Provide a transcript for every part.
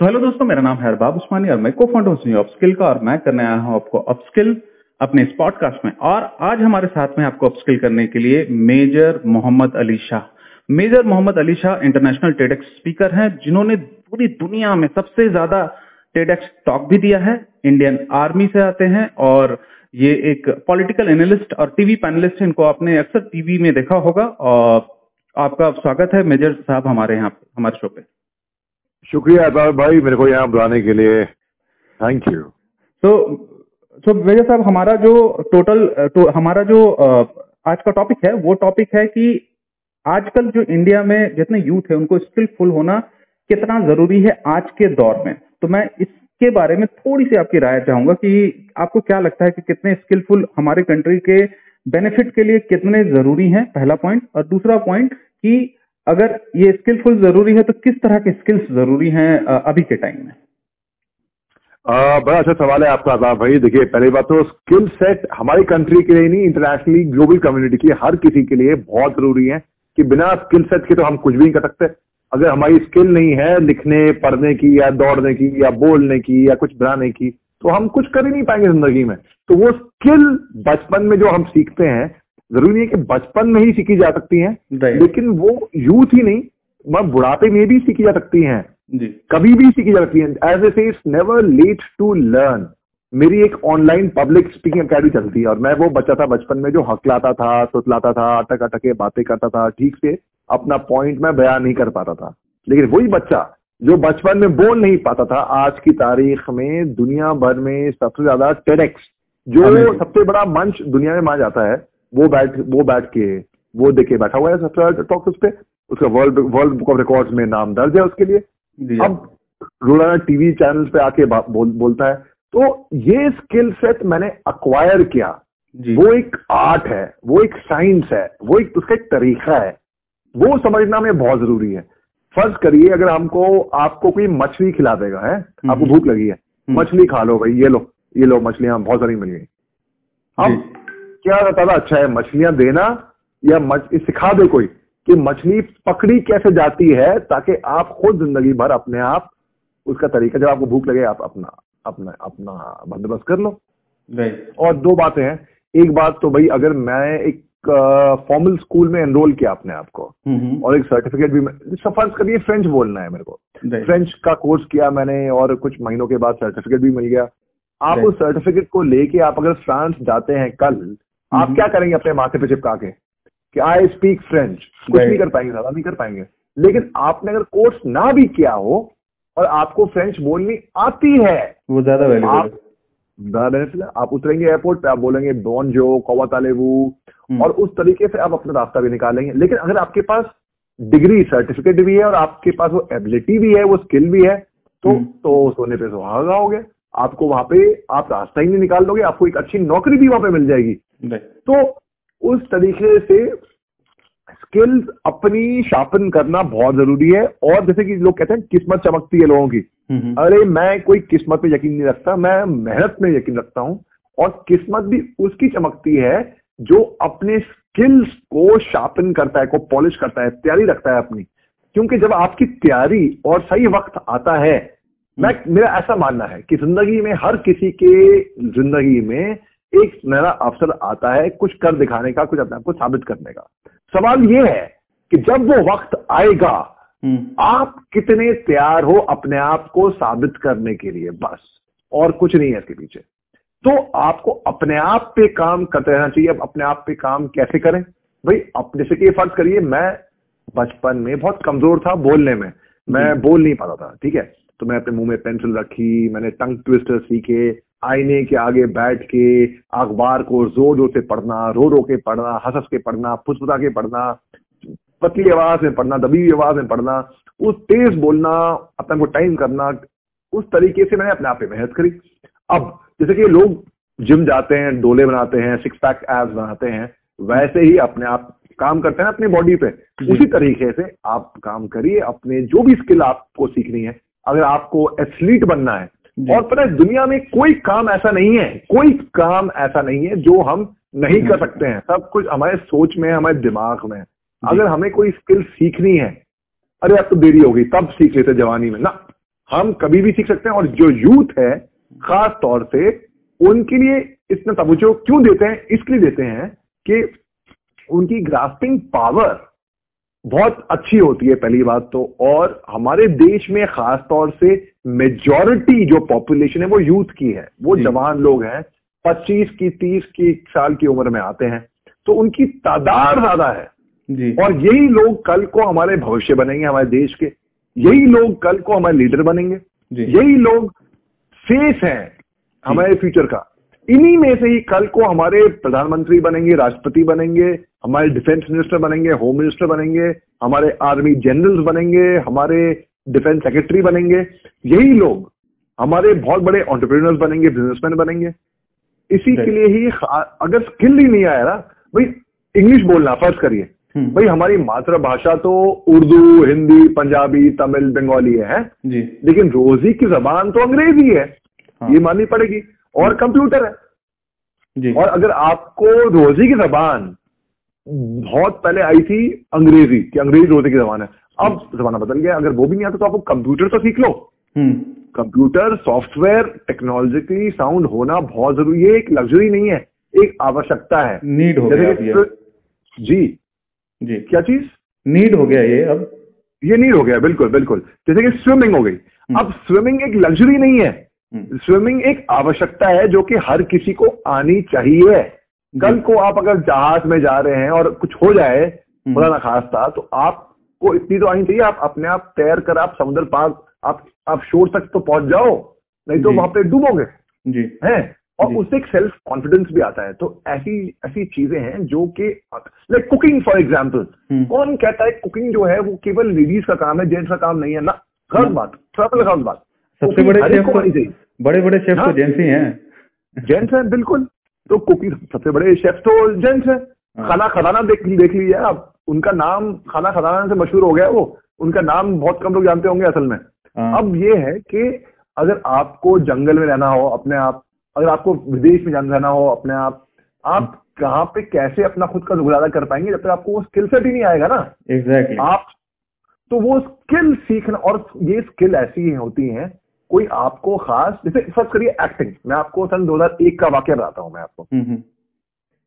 So hello दोस्तों, मेरा नाम है अरबाब उस्मानी और मैं को फाउंडर हूँ अपस्किल का और मैं करने आया हूँ आपको अपस्किल अपने इस पॉडकास्ट में। और आज हमारे साथ में आपको अपस्किल करने के लिए major Mohammad Ali Shah. Major Mohammad Ali Shah international TEDx speaker हैं, जिन्होंने पूरी दुनिया में सबसे ज़्यादा टेडेक्स टॉक भी दिया है। इंडियन आर्मी से आते हैं और ये एक पॉलिटिकल एनालिस्ट और टीवी पैनलिस्ट इनको आपने अक्सर टीवी में देखा होगा और आपका स्वागत है मेजर साहब हमारे यहाँ हमारे शो पे। शुक्रिया अतार भाई मेरे को यहाँ बुलाने के लिए। थैंक यू तो तो मेजर साहब, हमारा जो टोटल तो हमारा जो आज का टॉपिक है, वो टॉपिक है कि आजकल जो इंडिया में जितने यूथ है, उनको स्किलफुल होना कितना ज़रूरी है आज के दौर में? तो मैं इसके बारे में थोड़ी सी आपकी राय चाहूँगा कि आपको क्या लगता है कि कितने स्किलफुल हमारे कंट्री के बेनिफिट के लिए कितने ज़रूरी हैं? पहला पॉइंट और दूसरा पॉइंट कि अगर ये स्किलफुल ज़रूरी है तो किस तरह के स्किल्स ज़रूरी हैं अभी के टाइम में? आ, बड़ा अच्छा सवाल है आपका आज़ाद भाई। देखिए पहली बात तो स्किल सेट हमारी कंट्री के लिए नहीं इंटरनेशनली ग्लोबल कम्युनिटी के हर किसी के लिए बहुत ज़रूरी है कि बिना स्किल सेट के तो हम कुछ भी नहीं कर सकते। अगर हमारी स्किल नहीं है लिखने पढ़ने की या दौड़ने की या बोलने की या कुछ बनाने की तो हम कुछ कर ही नहीं पाएँगे ज़िंदगी में। तो वो स्किल बचपन में जो हम सीखते हैं ज़रूरी नहीं है कि बचपन में ही सीखी जा सकती हैं लेकिन वो यूथ ही नहीं मैं बुढ़ापे में भी सीखी जा सकती हैं। कभी भी सीखी जा सकती है। As a say it's never late to learn मेरी एक ऑनलाइन पब्लिक स्पीकिंग अकेडमी चलती है और मैं वो बच्चा था बचपन में जो हकलाता था सुतलाता था अटक अटके बातें करता था ठीक से अपना पॉइंट में बयान नहीं कर पाता था। लेकिन वही बच्चा जो बचपन में बोल नहीं पाता था आज की तारीख में दुनिया भर में सबसे ज़्यादा टेडेक्स जो। सबसे बड़ा मंच दुनिया में माना जाता है वो बैठ वो बैठ के वो देखे बैठा हुआ है सबसे टॉक उस पर उसका world world book of records में नाम दर्ज है उसके लिए। अब रोज़ाना टीवी चैनल पे आके बोल, बोलता है। तो ये स्किल सेट मैंने अक्वायर किया। वो एक आर्ट है वो एक साइंस है वो एक उसका एक तरीका है। वो समझना में बहुत ज़रूरी है। फ़र्ज़ करिए अगर हमको आपको कोई मछली खिला देगा है? आपको हम्म। भूख लगी है। हम्म। मछली खा लो भाई ये लो ये लो मछलियाँ बहुत सारी मिल गई। अब क्या ज़्यादा अच्छा है मछलियाँ देना या मछ, सिखा दे कोई कि मछली पकड़ी कैसे जाती है ताकि आप खुद ज़िंदगी भर अपने आप उसका तरीका जब आपको भूख लगे आप अपना अपना अपना बंदोबस्त कर लो। और दो बातें हैं। एक बात तो भाई अगर मैं एक फॉर्मल स्कूल में एनरोल किया अपने आपको और एक सर्टिफिकेट भी फ़र्ज़ करिए फ्रेंच बोलना है मेरे को। फ्रेंच का कोर्स किया मैंने और कुछ महीनों के बाद सर्टिफिकेट भी मिल गया। आप उस सर्टिफिकेट को लेके आप अगर फ्रांस जाते हैं कल आप क्या करेंगे अपने माथे पे चिपका के कि आई स्पीक फ्रेंच कुछ नहीं कर पाएँगे ज़्यादा नहीं कर पाएँगे। लेकिन आपने अगर कोर्स ना भी किया हो और आपको फ्रेंच बोलनी आती है वो ज़्यादा आप आप उतरेंगे एयरपोर्ट पे आप बोलेंगे बॉन जो कौवा तालेबू। हम्म। और उस तरीके से आप अपना रास्ता भी निकालेंगे। लेकिन अगर आपके पास डिग्री सर्टिफिकेट भी है और आपके पास वो एबिलिटी भी है वो स्किल भी है तो हम्म। तो सोने पे सुहागा हो गया आपको वहाँ पे आप रास्ता ही नहीं निकाल लोगे आपको एक अच्छी नौकरी भी वहाँ पे मिल जाएगी। तो उस तरीके से स्किल्स अपनी शार्पन करना बहुत ज़रूरी है और जैसे कि लोग कहते हैं किस्मत चमकती है लोगों की। अरे मैं कोई किस्मत पे यकीन नहीं रखता मैं मेहनत में यकीन रखता हूँ और किस्मत भी उसकी चमकती है जो अपने स्किल्स को शार्पन करता है को पॉलिश करता है तैयारी रखता है अपनी। क्योंकि जब आपकी तैयारी और सही वक्त आता है मैं मेरा ऐसा मानना है कि ज़िंदगी में हर किसी के ज़िंदगी में एक नया अवसर आता है कुछ कर दिखाने का कुछ अपने आप को साबित करने का। सवाल यह है कि जब वो वक्त आएगा हम्म। आप कितने तैयार हो अपने आप को साबित करने के लिए? बस और कुछ नहीं है इसके पीछे। तो आपको अपने आप पे काम करते रहना चाहिए। अब अपने आप पे काम कैसे करें? भाई अपने से कि फ़र्ज़ करिए मैं बचपन में बहुत कमज़ोर था बोलने में। मैं बोल नहीं पाता था ठीक है? तो मैं अपने मुँह में पेंसिल रखी मैंने टंग ट्विस्टर सीखे आईने के आगे बैठ के अखबार को ज़ोर ज़ोर से पढ़ना रो रो के पढ़ना हंस हंस के पढ़ना फुसफुसा के पढ़ना पतली आवाज़ में पढ़ना दबी हुई आवाज़ में पढ़ना उस तेज बोलना अपने को टाइम करना उस तरीके से मैंने अपने आप पे मेहनत करी। अब जैसे कि लोग जिम जाते हैं डोले बनाते हैं सिक्स पैक एब्स बनाते हैं वैसे ही अपने आप काम करते हैं अपनी बॉडी पे। उसी तरीके से आप काम करिए अपने जो भी स्किल आपको सीखनी है अगर आपको एथलीट बनना है और पता है दुनिया में कोई काम ऐसा नहीं है कोई काम ऐसा नहीं है जो हम नहीं कर सकते हैं। सब कुछ हमारे सोच में हमारे दिमाग में अगर हमें कोई स्किल सीखनी है अरे अब तो देरी होगी तब सीख लेते जवानी में। ना हम कभी भी सीख सकते हैं और जो यूथ है खास तौर से उनके लिए इतना तवज्जो क्यों देते हैं? इसलिए देते हैं कि उनकी ग्रास्पिंग पावर बहुत अच्छी होती है पहली बात तो। और हमारे देश में खास तौर से मेजॉरिटी जो पॉपुलेशन है वो यूथ की है। वो जवान लोग हैं 25 की 30 की साल की उम्र में आते हैं। तो उनकी तादाद ज़्यादा है। जी। और यही लोग कल को हमारे भविष्य बनेंगे हमारे देश के। यही लोग कल को हमारे लीडर बनेंगे। यही लोग फेस हैं हमारे फ्यूचर का। इन्हीं में से ही कल को हमारे प्रधानमंत्री बनेंगे राष्ट्रपति बनेंगे हमारे डिफेंस मिनिस्टर बनेंगे होम मिनिस्टर बनेंगे हमारे आर्मी जनरल्स बनेंगे हमारे डिफेंस सेक्रेटरी बनेंगे। यही लोग हमारे बहुत बड़े ऑन्टरप्रीनर्स बनेंगे बिजनेसमैन बनेंगे। इसी के लिए ही अगर स्किल ही नहीं आया ना भाई इंग्लिश बोलना फ़र्ज़ करिए। हम्म, भाई हमारी मातृभाषा तो उर्दू हिंदी पंजाबी तमिल बंगाली है जी। लेकिन रोजी की जबान तो अंग्रेज़ी है। हाँ। ये माननी पड़ेगी। और कंप्यूटर है। जी। और अगर आपको रोजी की जबान बहुत पहले आई थी अंग्रेज़ी कि अंग्रेज़ी रोजी की जबान है। अब जमाना बदल गया अगर वो भी नहीं आता तो आपको कंप्यूटर तो सीख लो। Hmm. Computer software technologically sound होना बहुत ज़रूरी है एक लग्जरी नहीं है एक आवश्यकता है। नीड हो गया जी। जी। क्या चीज़? नीड हो गया ये अब। ये नीड हो गया बिल्कुल बिल्कुल। जैसे कि स्विमिंग हो गई। अब स्विमिंग एक लग्जरी नहीं है। हम्म, स्विमिंग एक आवश्यकता है जो कि हर किसी को आनी चाहिए। कल को आप अगर जहाज़ में जा रहे हैं और कुछ हो जाए बड़ा ना खास था तो आपको इतनी तो आनी चाहिए आप अपने आप तैर कर आप समुद्र पार आप आप शोर तक तो पहुँच जाओ नहीं तो वहाँ पे डूबोगे। जी। है? और उससे एक सेल्फ कॉन्फिडेंस भी आता है। तो ऐसी ऐसी चीज़ें हैं जो कि like cooking for example hmm. कौन कहता है कुकिंग जो है वो केवल लेडीज़ का काम है जेंट्स का काम नहीं है ना। गलत बात ट्रबल गलत बात। सबसे बड़े शेफ को बड़े बड़े शेफ तो हाँ। जेंट्स ही हैं। जेंट्स है बिल्कुल। तो कुकिंग सबसे बड़े शेफ तो जेंट्स है। हाँ। खाना खजाना देख देख लीजिए आप। उनका नाम खाना खजाना से मशहूर हो गया वो। उनका नाम बहुत कम लोग जानते होंगे असल में। हाँ। अब ये है कि अगर आपको जंगल में रहना हो अपने आप अगर आपको विदेश में जाना रहना हो अपने आप आप कहाँ पे कैसे अपना खुद का गुजारा कर पाएँगे जब तक आपको वो स्किल सेट ही नहीं आएगा ना? Exactly exactly. आप तो वो स्किल सीखना और ये स्किल ऐसी होती है कोई आपको खास जैसे फ़र्स्ट करिए एक्टिंग मैं आपको सन 2001 का वाक्य बताता हूँ मैं आपको।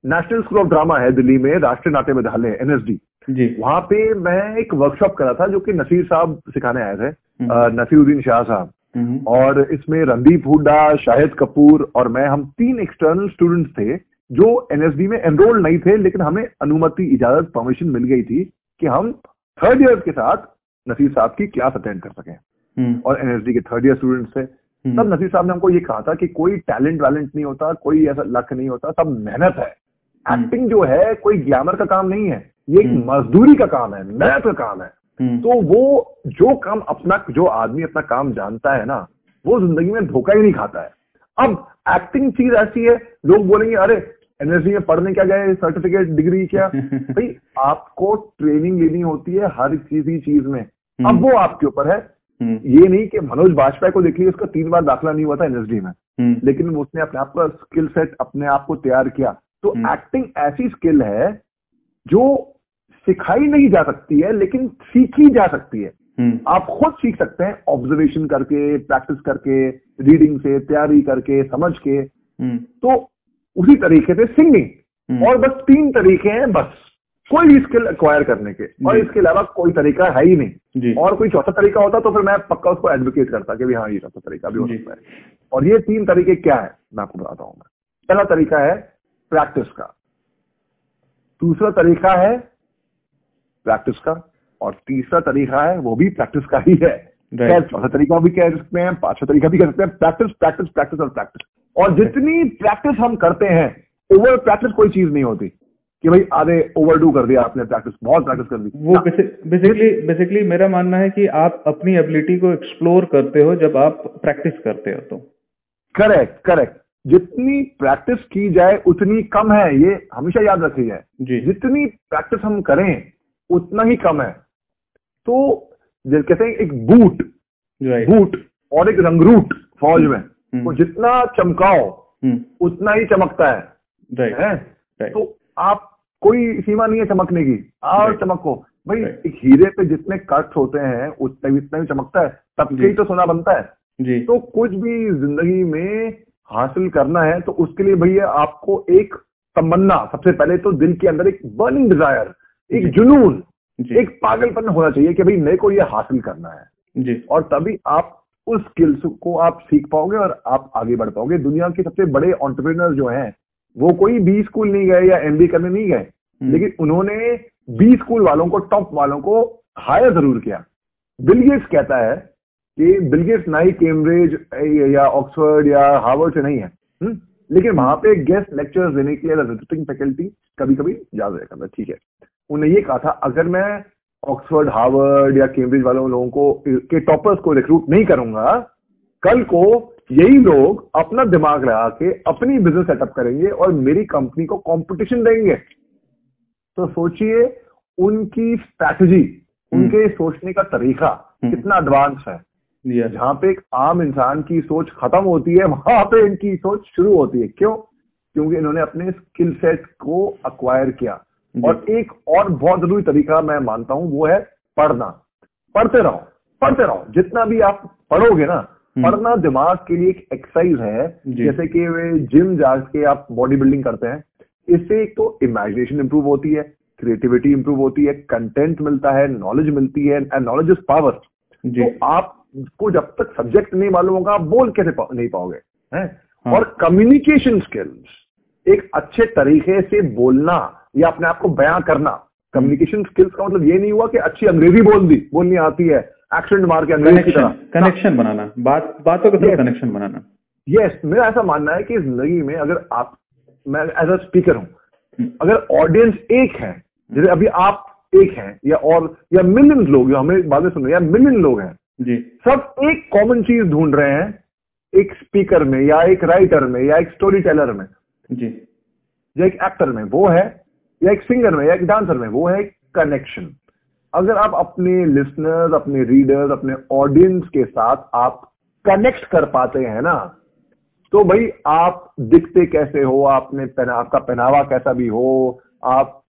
नेशनल स्कूल ऑफ़ ड्रामा है दिल्ली में राष्ट्रीय नाट्य विद्यालय एनएसडी जी। वहाँ पे मैं एक वर्कशॉप करा था जो कि नसीर साहब सिखाने आए थे हम्म। नसीरुद्दीन शाह साहब। हम्म, और इसमें रणदीप हुड्डा शाहिद कपूर और मैं हम तीन एक्सटर्नल स्टूडेंट्स थे जो एनएसडी में एनरोल नहीं थे लेकिन हमें अनुमति इजाज़त परमिशन मिल गई थी कि हम थर्ड ईयर के साथ नसीर साहब की क्लास अटेंड कर सकें। हम्म, और एनएसडी के थर्ड ईयर स्टूडेंट्स थे। तब नसीर साहब ने हमको ये कहा था कि कोई टैलेंट वैलेंट नहीं होता कोई ऐसा लक नहीं होता सब मेहनत है। एक्टिंग जो है कोई ग्लैमर का काम नहीं है। ये एक हम्म। मजदूरी का काम है मेहनत का काम है। हम्म, तो वो जो काम अपना जो आदमी अपना काम जानता है ना वो ज़िंदगी में धोखा ही नहीं खाता है। अब एक्टिंग चीज़ ऐसी है लोग बोलेंगे अरे एनएसडी में पढ़ने क्या गए? सर्टिफिकेट डिग्री क्या? भाई आपको ट्रेनिंग लेनी होती है हर किसी चीज़ में। अब वो आपके ऊपर है। हम्म, ये नहीं कि मनोज बाजपेयी को देख लीजिए उसका तीन बार दाखिला नहीं हुआ था एनएसडी में। हम्म, लेकिन उसने अपने आप का स्किल सेट अपने आप को तैयार किया। तो हम्म। एक्टिंग ऐसी स्किल है जो सिखाई नहीं जा सकती है लेकिन सीखी जा सकती है। हम्म, आप खुद सीख सकते हैं ऑब्जर्वेशन करके प्रैक्टिस करके रीडिंग से तैयारी करके समझ के। हम्म, तो उसी तरीके से सिंगिंग हम्म। और बस तीन तरीके हैं बस कोई भी स्किल एक्वायर करने के। और इसके अलावा कोई तरीका है ही नहीं। और कोई चौथा तरीका होता तो फिर मैं पक्का उसको एडवोकेट करता कि भी हाँ ये चौथा तरीका भी हो। सकता है। और ये तीन तरीके क्या है मैं आपको बताता हूँ। मैं पहला तरीका है प्रैक्टिस का। दूसरा तरीका है प्रैक्टिस का और तीसरा तरीका है वो भी प्रैक्टिस का ही है। चौथा तरीका भी कह सकते हैं पांचवा तरीका भी कह सकते हैं प्रैक्टिस प्रैक्टिस प्रैक्टिस और प्रैक्टिस और जितनी प्रैक्टिस हम करते हैं ओवर प्रैक्टिस कोई चीज़ नहीं होती कि भाई आधे ओवर डू कर दिया आपने प्रैक्टिस बहुत प्रैक्टिस कर दी। वो बेसिकली बेसिकली मेरा मानना है कि आप अपनी एबिलिटी को एक्सप्लोर करते हो जब आप प्रैक्टिस करते हो तो। करेक्ट करेक्ट जितनी प्रैक्टिस की जाए उतनी कम है। ये हमेशा याद रखी जाए जितनी प्रैक्टिस हम करें उतना ही कम है। तो कहते हैं एक बूट बूट और एक रंगरूट फौज में हम्म। तो जितना चमकाओ उतना ही चमकता है। है? तो आप कोई सीमा नहीं है चमकने की। और चमको। भाई एक हीरे पे जितने कट होते हैं उतने भी इतना ही चमकता है। तब जी। ही तो सोना बनता है। जी। तो कुछ भी ज़िंदगी में हासिल करना है तो उसके लिए भैया आपको एक तमन्ना सबसे पहले तो दिल के अंदर एक बर्निंग डिज़ायर एक जुनून एक पागलपन होना चाहिए कि भाई मेरे को ये हासिल करना है। जी। और तभी आप उस स्किल्स को आप सीख पाओगे और आप आगे बढ़ पाओगे। दुनिया के सबसे बड़े ऑन्टरप्रेनर जो हैं वो कोई बी स्कूल नहीं गए या एमबी करने नहीं गए हम्म, लेकिन उन्होंने बी स्कूल वालों को टॉप वालों को हायर ज़रूर किया। बिल गेट्स कहता है कि बिल गेट्स ना ही कैम्ब्रिज या ऑक्सफोर्ड या हार्वर्ड से नहीं है। हुँ? लेकिन वहाँ पे गेस्ट लेक्चर्स देने के लिए विजिटिंग फैकल्टी कभी कभी जा जाया करता ठीक है। उन्हें ये कहा था अगर मैं ऑक्सफोर्ड हार्वर्ड या कैम्ब्रिज वालों लोगों को के टॉपर्स को रिक्रूट नहीं करूँगा कल को यही लोग अपना दिमाग लगा के अपनी बिज़नेस सेटअप करेंगे और मेरी कंपनी को कंपटीशन देंगे। तो सोचिए उनकी स्ट्रैटेजी उनके सोचने का तरीका। कितना एडवांस है। जहाँ पे एक आम इंसान की सोच खत्म होती है वहाँ पे इनकी सोच शुरू होती है। क्यों? क्योंकि इन्होंने अपने स्किल सेट को अक्वायर किया। और एक और बहुत ज़रूरी तरीका मैं मानता हूँ वो है पढ़ना। पढ़ते रहो पढ़ते रहो। जितना भी आप पढ़ोगे ना हम्म। पढ़ना दिमाग के लिए एक एक्सरसाइज है। जैसे कि वे जिम जाके आप बॉडी बिल्डिंग करते हैं इससे एक तो इमेजिनेशन इंप्रूव होती है क्रिएटिविटी इंप्रूव होती है कंटेंट मिलता है नॉलेज मिलती है एंड नॉलेज इज़ पावर जी। तो आपको जब तक सब्जेक्ट नहीं मालूम होगा आप बोल कैसे पा, नहीं पाओगे हैं? हाँ। और कम्युनिकेशन स्किल्स एक अच्छे तरीके से बोलना या अपने आप को बयां करना। कम्युनिकेशन स्किल्स का मतलब ये नहीं हुआ कि अच्छी अंग्रेज़ी बोल दी बोलनी आती है एक्सेंट मार के अंग्रेज़ी की कनेक्शन तरह कनेक्शन बनाना बात बातों के कनेक्शन बनाना। यस मेरा ऐसा मानना है कि ज़िंदगी में अगर आप मैं एज अ स्पीकर हूँ अगर ऑडियंस एक है जैसे अभी आप एक हैं या और या मिलियन लोग जो हमें बातें सुन रहे हैं या मिलियन लोग हैं जी। सब एक कॉमन चीज़ ढूंढ रहे हैं एक स्पीकर में या एक राइटर में या एक स्टोरी टेलर में। जी। या एक एक्टर में वो है। या एक सिंगर में या एक डांसर में वो है कनेक्शन अगर आप अपने लिसनर्स अपने रीडर्स अपने ऑडियंस के साथ आप कनेक्ट कर पाते हैं ना तो भाई आप दिखते कैसे हो? आपने पहना आपका पहनावा कैसा भी हो? आप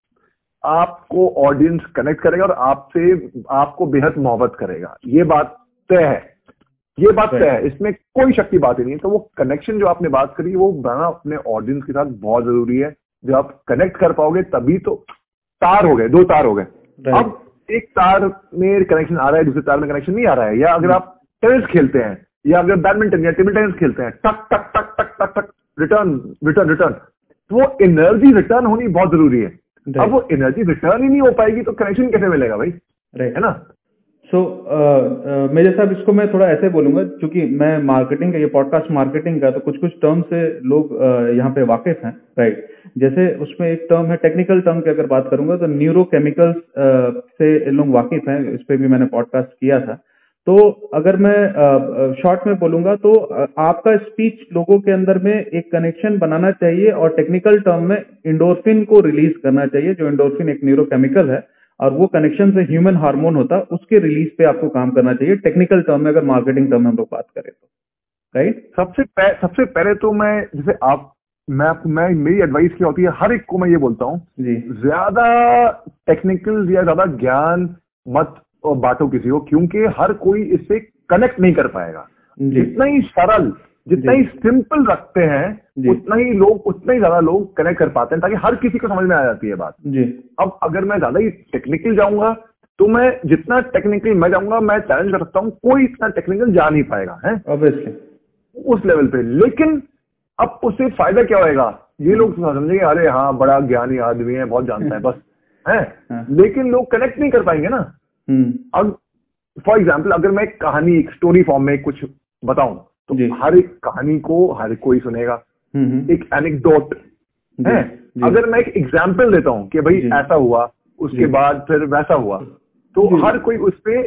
आपको ऑडियंस कनेक्ट करेगा और आपसे आपको बेहद मोहब्बत करेगा। ये बात तय है। ये बात तय है। इसमें कोई शक्ति बात ही नहीं है। तो वो कनेक्शन जो आपने बात करी वो बनाना अपने ऑडियंस के साथ बहुत ज़रूरी है। जब आप कनेक्ट कर पाओगे तभी तो तार हो गए दो तार हो गए। अब एक तार में कनेक्शन आ रहा है दूसरे तार में कनेक्शन नहीं आ रहा है। या अगर आप टेनिस खेलते हैं या अगर बैडमिंटन या टेबल टेनिस खेलते हैं टक टक टक टक टक टक रिटर्न रिटर्न रिटर्न तो वो एनर्जी रिटर्न होनी बहुत ज़रूरी है. अब वो एनर्जी रिटर्न ही नहीं हो पाएगी तो कनेक्शन कैसे मिलेगा भाई? राइट है ना? सो मेरे साहब इसको मैं थोड़ा ऐसे बोलूँगा क्योंकि मैं मार्केटिंग का ये पॉडकास्ट मार्केटिंग का तो कुछ कुछ टर्म से लोग uh, यहाँ पे वाकिफ हैं राइट जैसे उसमें एक टर्म है टेक्निकल टर्म की अगर बात करूँगा तो न्यूरोकेमिकल्स से लोग वाकिफ हैं इस पर भी मैंने पॉडकास्ट किया था। तो अगर मैं शॉर्ट में बोलूँगा तो आपका स्पीच लोगों के अंदर में एक कनेक्शन बनाना चाहिए और टेक्निकल टर्म में इंडोर्फिन को रिलीज़ करना चाहिए जो इंडोरफिन एक न्यूरोकेमिकल है और वो कनेक्शन से ह्यूमन हार्मोन होता है उसके रिलीज़ पे आपको काम करना चाहिए। टेक्निकल टर्म में अगर मार्केटिंग टर्म में हम लोग बात करें तो। राइट सबसे पह, सबसे पहले तो मैं जैसे आप मैं मैं मेरी एडवाइस क्या होती है हर एक को मैं ये बोलता हूँ जी। ज़्यादा टेक्निकल या ज़्यादा ज्ञान मत बांटो किसी को क्योंकि हर कोई इससे कनेक्ट नहीं कर पाएगा। जितना ही सरल जितना ही सिंपल रखते हैं उतना ही लोग उतना ही ज़्यादा लोग कनेक्ट कर पाते हैं ताकि हर किसी को समझ में आ जाती है बात। जी। अब अगर मैं ज़्यादा ही टेक्निकल जाऊँगा तो मैं जितना टेक्निकल मैं जाऊँगा मैं चैलेंज कर सकता हूँ कोई इतना टेक्निकल जा नहीं पाएगा है? उस लेवल पे। लेकिन अब उससे फ़ायदा क्या होएगा? ये लोग समझेंगे अरे हाँ बड़ा ज्ञानी आदमी है बहुत जानता है बस है? हाँ। लेकिन लोग कनेक्ट नहीं कर पाएँगे ना। अब फॉर एग्ज़ाम्पल अगर मैं कहानी एक स्टोरी फॉर्म में कुछ बताऊँ तो हर एक कहानी को हर कोई सुनेगा। हम्म हम्म, एक एनेक्डोट है। अगर मैं एक एग्ज़ाम्पल देता हूँ कि भाई ऐसा हुआ उसके बाद फिर वैसा हुआ तो हर कोई उस पे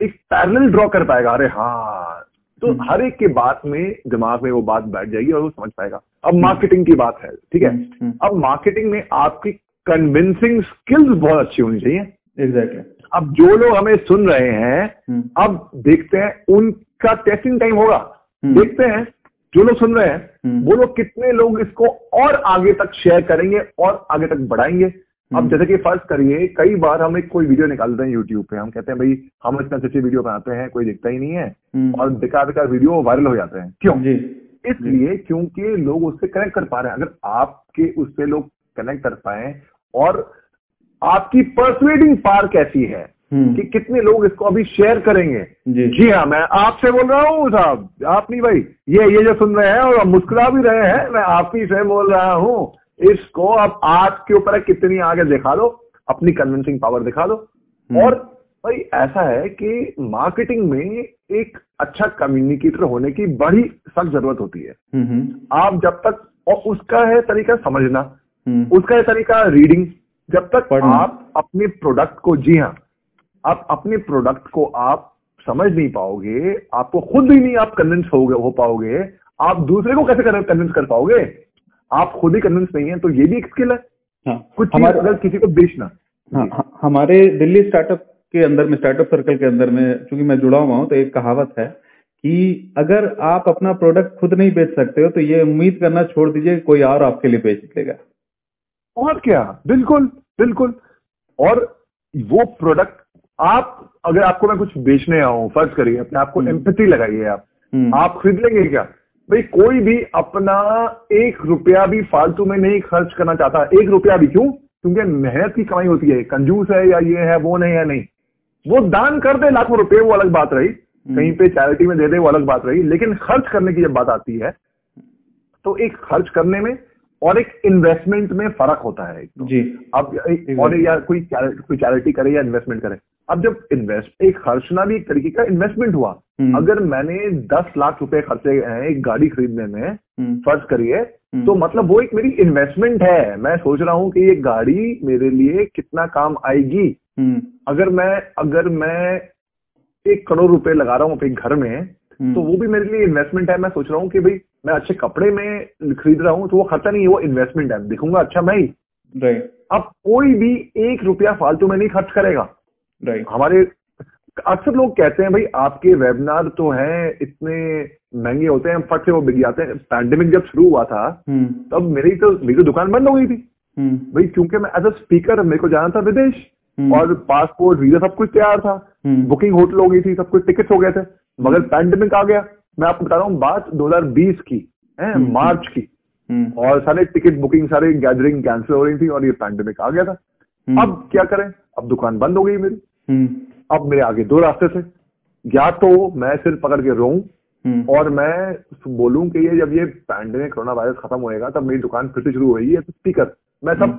एक पैरल ड्रॉ कर पाएगा। अरे हाँ। तो हम्म। हर एक के बात में दिमाग में वो बात बैठ जाएगी और वो समझ पाएगा। अब मार्केटिंग की बात है ठीक है? हम्म, हम्म। अब मार्केटिंग में आपकी कन्विंसिंग स्किल्स बहुत अच्छी होनी चाहिए। एग्जैक्टली अब जो लोग हमें सुन रहे हैं हम्म। अब देखते हैं उनका टेस्टिंग टाइम होगा हम्म। देखते हैं जो लोग सुन रहे हैं हम्म। वो लोग कितने लोग इसको और आगे तक शेयर करेंगे और आगे तक बढ़ाएँगे अब। जैसे कि फ़र्ज़ करिए कई बार हम एक कोई वीडियो निकालते हैं यूट्यूब पे हम कहते हैं भाई हम इतना अच्छी वीडियो बनाते हैं कोई दिखता ही नहीं है। और बेकार बेकार वीडियो वायरल हो जाते हैं क्यों इसलिए क्योंकि लोग उससे कनेक्ट कर पा रहे हैं अगर आपके उससे लोग कनेक्ट कर पाए और आपकी परसुएडिंग पार कैसी है? हम्म। कि कितने लोग इसको अभी शेयर करेंगे? जी। जी हाँ मैं आपसे बोल रहा हूँ साहब आप नहीं भाई ये ये जो सुन रहे हैं और मुस्कुरा भी रहे हैं मैं आप ही से बोल रहा हूँ इसको अब आपके ऊपर है, कितनी आगे दिखा दो अपनी कन्विंसिंग पावर दिखा दो। हम्म। और भाई ऐसा है कि मार्केटिंग में एक अच्छा कम्युनिकेटर होने की बड़ी सख्त ज़रूरत होती है। हम्म, आप जब तक और उसका है तरीका समझना उसका है तरीका रीडिंग जब तक आप अपने प्रोडक्ट को जी हाँ आप अपने प्रोडक्ट को आप समझ नहीं पाओगे आपको खुद ही नहीं आप कन्विंस हो हो पाओगे। आप दूसरे को कैसे कन्विंस कर पाओगे? आप खुद ही कन्विंस नहीं है तो ये भी एक स्किल है। हाँ कुछ हमारे अगर किसी को बेचना। हाँ, हाँ, हमारे दिल्ली स्टार्टअप के अंदर में स्टार्टअप सर्कल के अंदर में चूँकि मैं जुड़ा हुआ हूँ तो एक कहावत है कि अगर आप अपना प्रोडक्ट खुद नहीं बेच सकते हो तो ये उम्मीद करना छोड़ दीजिए कोई और आपके लिए बेच देगा। और क्या? बिल्कुल बिल्कुल। और वो प्रोडक्ट आप अगर आपको मैं कुछ बेचने आऊँ फ़र्ज़ करिए अपने आपको हम्म। एम्पैथी लगाइए आप। हम्म, आप खरीद लेंगे क्या? भाई कोई भी अपना एक रुपया भी फालतू में नहीं खर्च करना चाहता। एक रुपया भी क्यों? क्योंकि मेहनत की कमाई होती है। कंजूस है या ये है वो नहीं है नहीं। वो दान कर दे लाखों रुपए वो अलग बात रही। कहीं पे चैरिटी में दे दे वो अलग बात रही। लेकिन खर्च करने की जब बात आती है तो एक खर्च करने में और एक इन्वेस्टमेंट में फ़र्क होता है तो। जी। अब और या कोई कोई चैरिटी करे या इन्वेस्टमेंट करे। अब जब इन्वेस्ट एक खर्चना भी एक तरीके का इन्वेस्टमेंट हुआ। हम्म। अगर मैंने दस लाख रुपए खर्चे हैं एक गाड़ी खरीदने में हम्म, फ़र्ज़ करिए हम्म। तो मतलब वो एक मेरी इन्वेस्टमेंट है। मैं सोच रहा हूँ कि ये गाड़ी मेरे लिए कितना काम आएगी। अगर मैं अगर मैं एक करोड़ रुपए लगा रहा हूँ अपने घर में तो वो भी मेरे लिए इन्वेस्टमेंट है। मैं सोच रहा हूँ कि भाई मैं अच्छे कपड़े में खरीद रहा हूँ तो वो खर्चा नहीं है वो इन्वेस्टमेंट है। दिखूँगा अच्छा मैं ही राइट अब कोई भी एक रुपया फालतू में नहीं खर्च करेगा। हमारे अक्सर लोग कहते हैं भाई आपके वेबिनार तो हैं इतने महँगे होते हैं फट से वो बिक जाते हैं। पैंडेमिक जब शुरू हुआ था हम्म, तब मेरी तो मेरी तो दुकान बंद हो गई थी। हम्म, भाई क्योंकि मैं एज अ स्पीकर मेरे को जाना था विदेश। हम्म। और पासपोर्ट वीज़ा सब कुछ तैयार था। बुकिंग होटल हो गई थी सब कुछ टिकट हो गए थे। मगर पैंडेमिक आ गया। मैं आपको बता रहा हूँ बात 2020 की है हम्म। मार्च की। हम्म, और सारे टिकट बुकिंग सारे गैदरिंग कैंसिल हो रही थी और ये पैंडेमिक आ गया था। हम्म, अब क्या करें? अब दुकान बंद हो गई मेरी। हम्म, अब मेरे आगे दो रास्ते थे। या तो मैं सिर पकड़ के हम्म, और मैं बोलूँ कि ये जब ये पैंडेमिक कोरोना वायरस खत्म होएगा तब मेरी दुकान फिर से शुरू होगी तो स्पीकर मैं सब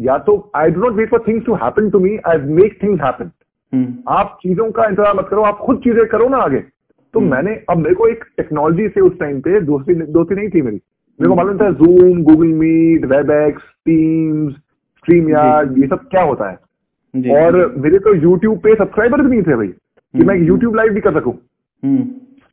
या तो I do not wait for things to happen to me I make things happen hmm, आप चीज़ों का इंतज़ार मत करो आप खुद चीज़ें करो ना आगे। तो हम्म। मैंने अब मेरे को एक टेक्नोलॉजी से उस टाइम पे दोस्ती दोस्ती नहीं थी मेरी। मेरे को हम्म। मालूम था Zoom Google Meet Webex Teams StreamYard ये सब क्या होता है। और मेरे तो यूट्यूब पे सब्सक्राइबर भी नहीं थे भाई कि हम्म। मैं यूट्यूब लाइव भी कर सकूँ। हम्म,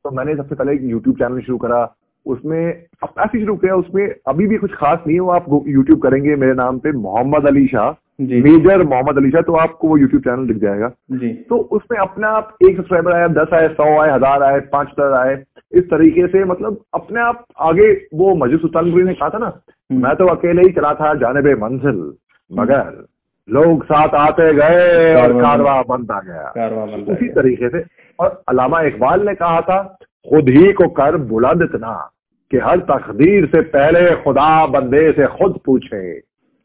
तो मैंने सबसे पहले एक यूट्यूब चैनल शुरू करा। उसमें अब ऐसे शुरू किया उसमें अभी भी कुछ खास नहीं है आप यूट्यूब करेंगे मेरे नाम पे मोहम्मद अली शाह। मेजर मोहम्मद अली शाह तो आपको वो यूट्यूब चैनल दिख जाएगा। जी। तो उसमें अपने आप एक सब्सक्राइबर आया दस आए सौ आए हज़ार आए पाँच हज़ार आए इस तरीके से मतलब अपने आप आगे वो मजूद सुल्तानपुरी ने कहा था ना हम्म। मैं तो अकेले ही चला था जाने मंजिल मगर लोग साथ आते गए और कारवा बंद आ गया। कारवां उसी तरीके से और अलामा इकबाल ने कहा था खुद ही को कर बुलंद इतना कि हर तकदीर से पहले खुदा बंदे से खुद पूछे।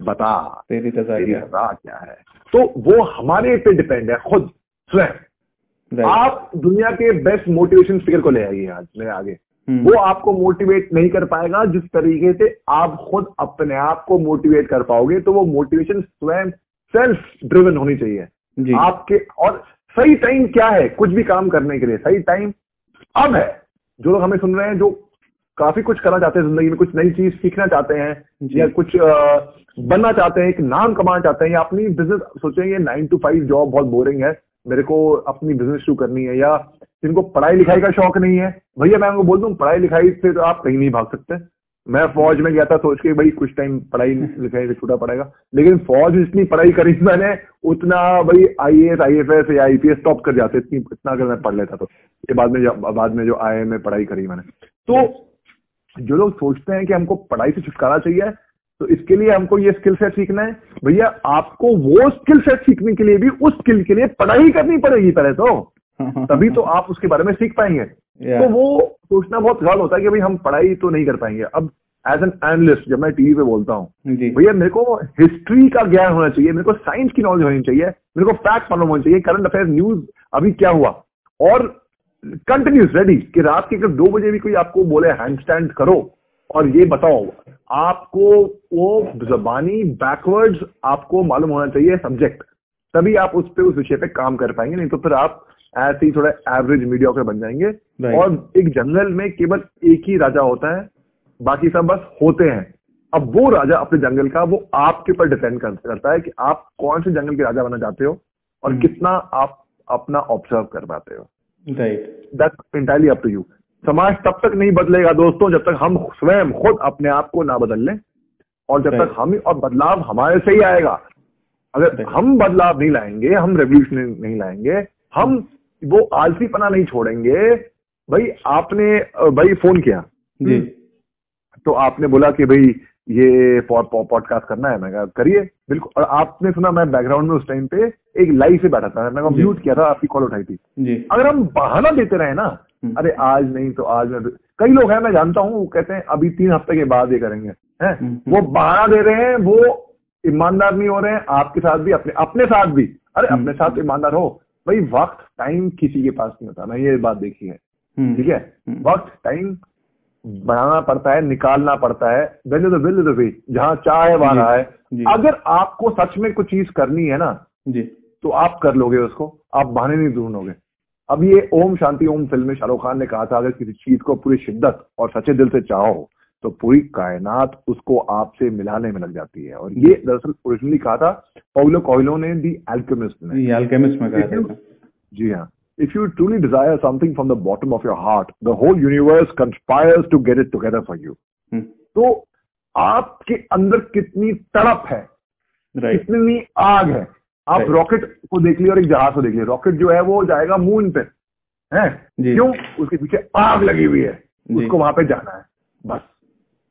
बता तेरी रजा तेरी क्या? रजा क्या है? तो वो हमारे पे डिपेंड है खुद स्वयं। आप दुनिया के बेस्ट मोटिवेशन स्पीकर को ले आइए आज मेरे आगे। हम्म, वो आपको मोटिवेट नहीं कर पाएगा जिस तरीके से आप खुद अपने आप को मोटिवेट कर पाओगे तो वो मोटिवेशन स्वयं सेल्फ ड्रिवन होनी चाहिए। आपके और सही टाइम क्या है? कुछ भी काम करने के लिए सही टाइम अब है। जो लोग हमें सुन रहे हैं जो काफ़ी कुछ करना चाहते हैं ज़िंदगी में कुछ नई चीज़ सीखना चाहते हैं या कुछ अ, बनना चाहते हैं एक नाम कमाना चाहते हैं या अपनी बिज़नेस सोचेंगे नाइन टू फाइव जॉब बहुत बोरिंग है मेरे को अपनी बिज़नेस शुरू करनी है या जिनको पढ़ाई लिखाई का शौक नहीं है भैया मैं उनको बोल दूँ पढ़ाई लिखाई से तो आप कहीं नहीं भाग सकते। मैं फौज में गया था सोच के भाई कुछ टाइम पढ़ाई लिखाई से छूटा पड़ेगा लेकिन फौज जितनी पढ़ाई करी मैंने उतना भाई I S I F S या आईपीएस टॉप कर जाते इतनी इतना अगर मैं पढ़ लेता तो। ये बाद में बाद में जो आई में पढ़ाई करी मैंने। तो जो लोग सोचते हैं कि हमको पढ़ाई से छुटकारा चाहिए तो इसके लिए हमको ये स्किल सेट सीखना है। भैया आपको वो स्किल सेट सीखने के लिए भी उस स्किल के लिए पढ़ाई करनी पड़ेगी पहले तो। तभी तो आप उसके बारे में सीख पाएँगे। तो वो सोचना बहुत गलत होता है कि भाई हम पढ़ाई तो नहीं कर पाएँगे। अब एज एन एनालिस्ट जब मैं टीवी पे बोलता हूँ भैया मेरे को हिस्ट्री का ज्ञान होना चाहिए मेरे को साइंस की नॉलेज होनी चाहिए मेरे को फैक्ट मालूम होना चाहिए करंट अफेयर न्यूज़ अभी क्या हुआ? और कंटिन्यूस रेडी कि रात के अगर दो बजे भी कोई आपको बोले हैंड स्टैंड करो और ये बताओ आपको वो जबानी बैकवर्ड्स आपको मालूम होना चाहिए सब्जेक्ट तभी आप उस पर उस विषय पे काम कर पाएँगे नहीं तो फिर आप ऐसे ही थोड़ा एवरेज मीडिया के बन जाएँगे। और एक जंगल में केवल एक ही राजा होता है बाकी सब बस होते हैं। अब वो राजा अपने जंगल का वो आपके ऊपर डिपेंड करता है कि आप कौन से जंगल के राजा बनना चाहते हो और hmm. कितना आप अपना ऑब्ज़र्व कर पाते हो। Right that entirely up to you समाज तब तक नहीं बदलेगा दोस्तों जब तक हम स्वयं खुद अपने आप को ना बदल लें। और जब तक हम और बदलाव हमारे से ही आएगा। अगर हम बदलाव नहीं लाएँगे हम रेवल्यूशन नहीं लाएँगे हम वो आलसीपना नहीं छोड़ेंगे। भाई आपने भाई फ़ोन किया। जी। तो आपने बोला कि भाई ये पॉडकास्ट करना है। मैं कहा करिए बिल्कुल। और आपने सुना मैं बैकग्राउंड में उस टाइम पे एक लाइव से बैठा था। मैं म्यूट किया था आपकी कॉल उठाई थी। जी। अगर हम बहाना देते रहे ना हम्म। अरे आज नहीं तो आज मैं कई लोग हैं मैं जानता हूँ कहते हैं अभी तीन हफ़्ते के बाद ये करेंगे। हैं? हम्म, वो हम्म। बहाना दे रहे हैं वो ईमानदार नहीं हो रहे हैं आपके साथ भी अपने अपने साथ भी। अरे अपने साथ ईमानदार हो। भाई वक्त टाइम किसी के पास नहीं होता। मैं ये बात देखी है। ठीक है? वक्त टाइम बनाना पड़ता है निकालना पड़ता है well the will the way जहाँ चाहे वहाँ है अगर आपको सच में कुछ चीज़ करनी है ना जी। तो आप कर लोगे उसको आप बहाने नहीं ढूंढोगे अब ये ओम शांति ओम फ़िल्म में शाहरुख खान ने कहा था अगर किसी चीज़ को पूरी शिद्दत और सच्चे दिल से चाहो तो पूरी कायनात उसको आपसे मिलाने में लग जाती है। और ये दरअसल ओरिजिनली कहा था पौलो कोयलो ने दी एल्केमिस्ट ने। एल्केमिस्ट में कहा था जी हाँ। If you truly desire something from the bottom of your heart, the whole universe conspires to get it together for you. Hmm. तो आपके अंदर कितनी तड़प है right. कितनी आग है आप right. रॉकेट को देख लिए और एक जहाज़ को देख लिए रॉकेट जो है वो जाएगा मून पे है क्यों उसके पीछे आग लगी हुई है उसको वहाँ पे जाना है बस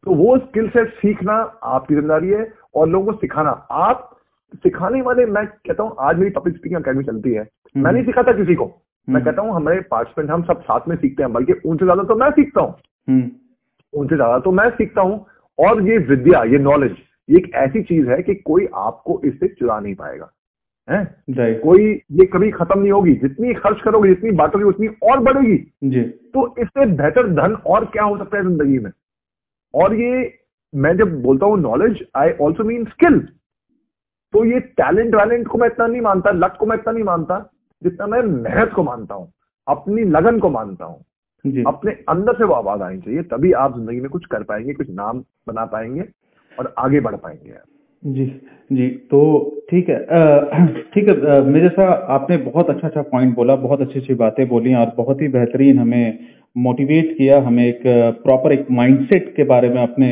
तो वो स्किल सेट सीखना आपकी ज़िम्मेदारी है और लोगों को सिखाना आप सिखाने वाले मैं कहता हूँ आज मेरी पब्लिक स्पीकिंग अकेडमी चलती है hmm. मैं नहीं सिखाता किसी को मैं हम्म। कहता हूँ हमारे पार्टिसिपेंट हम सब साथ में सीखते हैं बल्कि उनसे ज़्यादा तो मैं सीखता हूँ। हम्म। उनसे ज़्यादा तो मैं सीखता हूँ। और ये विद्या ये नॉलेज ये एक ऐसी चीज़ है कि कोई आपको इससे चुरा नहीं पाएगा। है? कोई ये कभी खत्म नहीं होगी। जितनी खर्च करोगे जितनी बांटोगे उतनी और बढ़ेगी। जी। तो इससे बेहतर धन और क्या हो सकता है ज़िंदगी में? और ये मैं जब बोलता हूँ knowledge I also mean skill तो ये टैलेंट वैलेंट को मैं इतना नहीं मानता लक को मैं इतना नहीं मानता। जितना मैं मेहनत को मानता हूँ अपनी लगन को मानता हूँ अपने अंदर से वो आवाज़ आनी चाहिए तभी आप ज़िंदगी में कुछ कर पाएँगे कुछ नाम बना पाएँगे और आगे बढ़ पाएँगे जी जी तो ठीक है ठीक है मेरे साथ आपने बहुत अच्छा अच्छा पॉइंट बोला बहुत अच्छी अच्छी बातें बोली और बहुत ही बेहतरीन हमें मोटिवेट किया हमें एक प्रॉपर एक माइंडसेट के बारे में अपने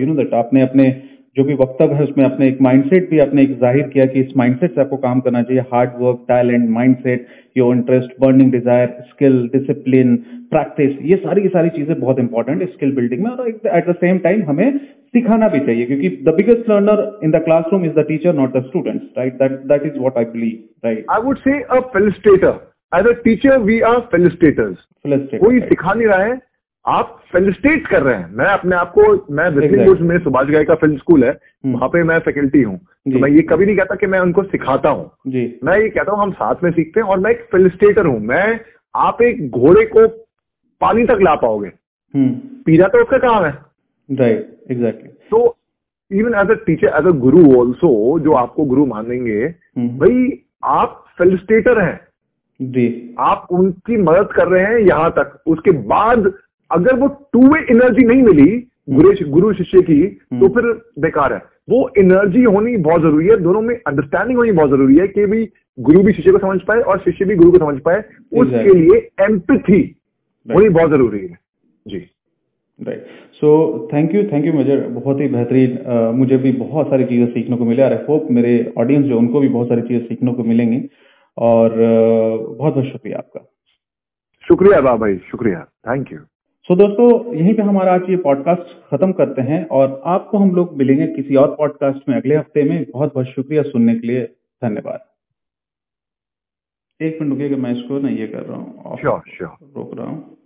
यू नो दैट आपने अपने जो भी वक्तव्य है उसमें अपने एक माइंडसेट भी आपने एक ज़ाहिर किया कि इस माइंडसेट से आपको काम करना चाहिए। Hard work talent mindset your interest burning desire skill discipline practice ये सारी की सारी चीज़ें बहुत इंपॉर्टेंट है स्किल बिल्डिंग में। और एट द सेम टाइम हमें सिखाना भी चाहिए क्योंकि the biggest learner in the classroom is the teacher not the students right that that is what I believe right I would say a facilitator as a teacher we are facilitators कोई सिखा नहीं रहा है आप facilitate कर रहे हैं। मैं अपने आप को मैं में सुभाष गाय का फ़िल्म स्कूल है हम्म। वहाँ पे मैं फैकल्टी हूँ। तो मैं ये कभी नहीं कहता कि मैं उनको सिखाता हूँ। मैं ये कहता हूँ हम साथ में सीखते हैं और मैं एक फेलिस्टेटर हूँ। मैं आप एक घोड़े को पानी तक ला पाओगे। हम्म। पीना तो उसका काम है। राइट एग्जैक्टली तो even as a teacher as a guru also जो आपको गुरु मानेंगे हम्म। भाई आप फेलिस्टेटर हैं। जी। आप उनकी मदद कर रहे हैं यहाँ तक। उसके बाद अगर वो टू वे एनर्जी नहीं मिली गुरु शिष्य की तो हम्म। फिर बेकार है। वो एनर्जी होनी बहुत ज़रूरी है दोनों में अंडरस्टैंडिंग होनी बहुत ज़रूरी है कि भाई गुरु भी शिष्य को समझ पाए और शिष्य भी गुरु को समझ पाए उसके लिए एम्पथी होनी बहुत ज़रूरी है। जी। Right so thank you thank you major बहुत ही बेहतरीन मुझे भी बहुत सारी चीज़ें सीखने को मिले और आई होप मेरे ऑडियंस जो उनको भी बहुत सारी चीज़ें सीखने को मिलेंगी। और बहुत बहुत शुक्रिया आपका। शुक्रिया बाबा भाई शुक्रिया। थैंक यू सो so, दोस्तों यहीं पे हमारा आज ये पॉडकास्ट खत्म करते हैं और आपको हम लोग मिलेंगे किसी और पॉडकास्ट में अगले हफ़्ते में। बहुत बहुत शुक्रिया सुनने के लिए। धन्यवाद। एक मिनट रुकिएगा मैं इसको ना ये कर रहा हूँ। रोक रहा हूँ।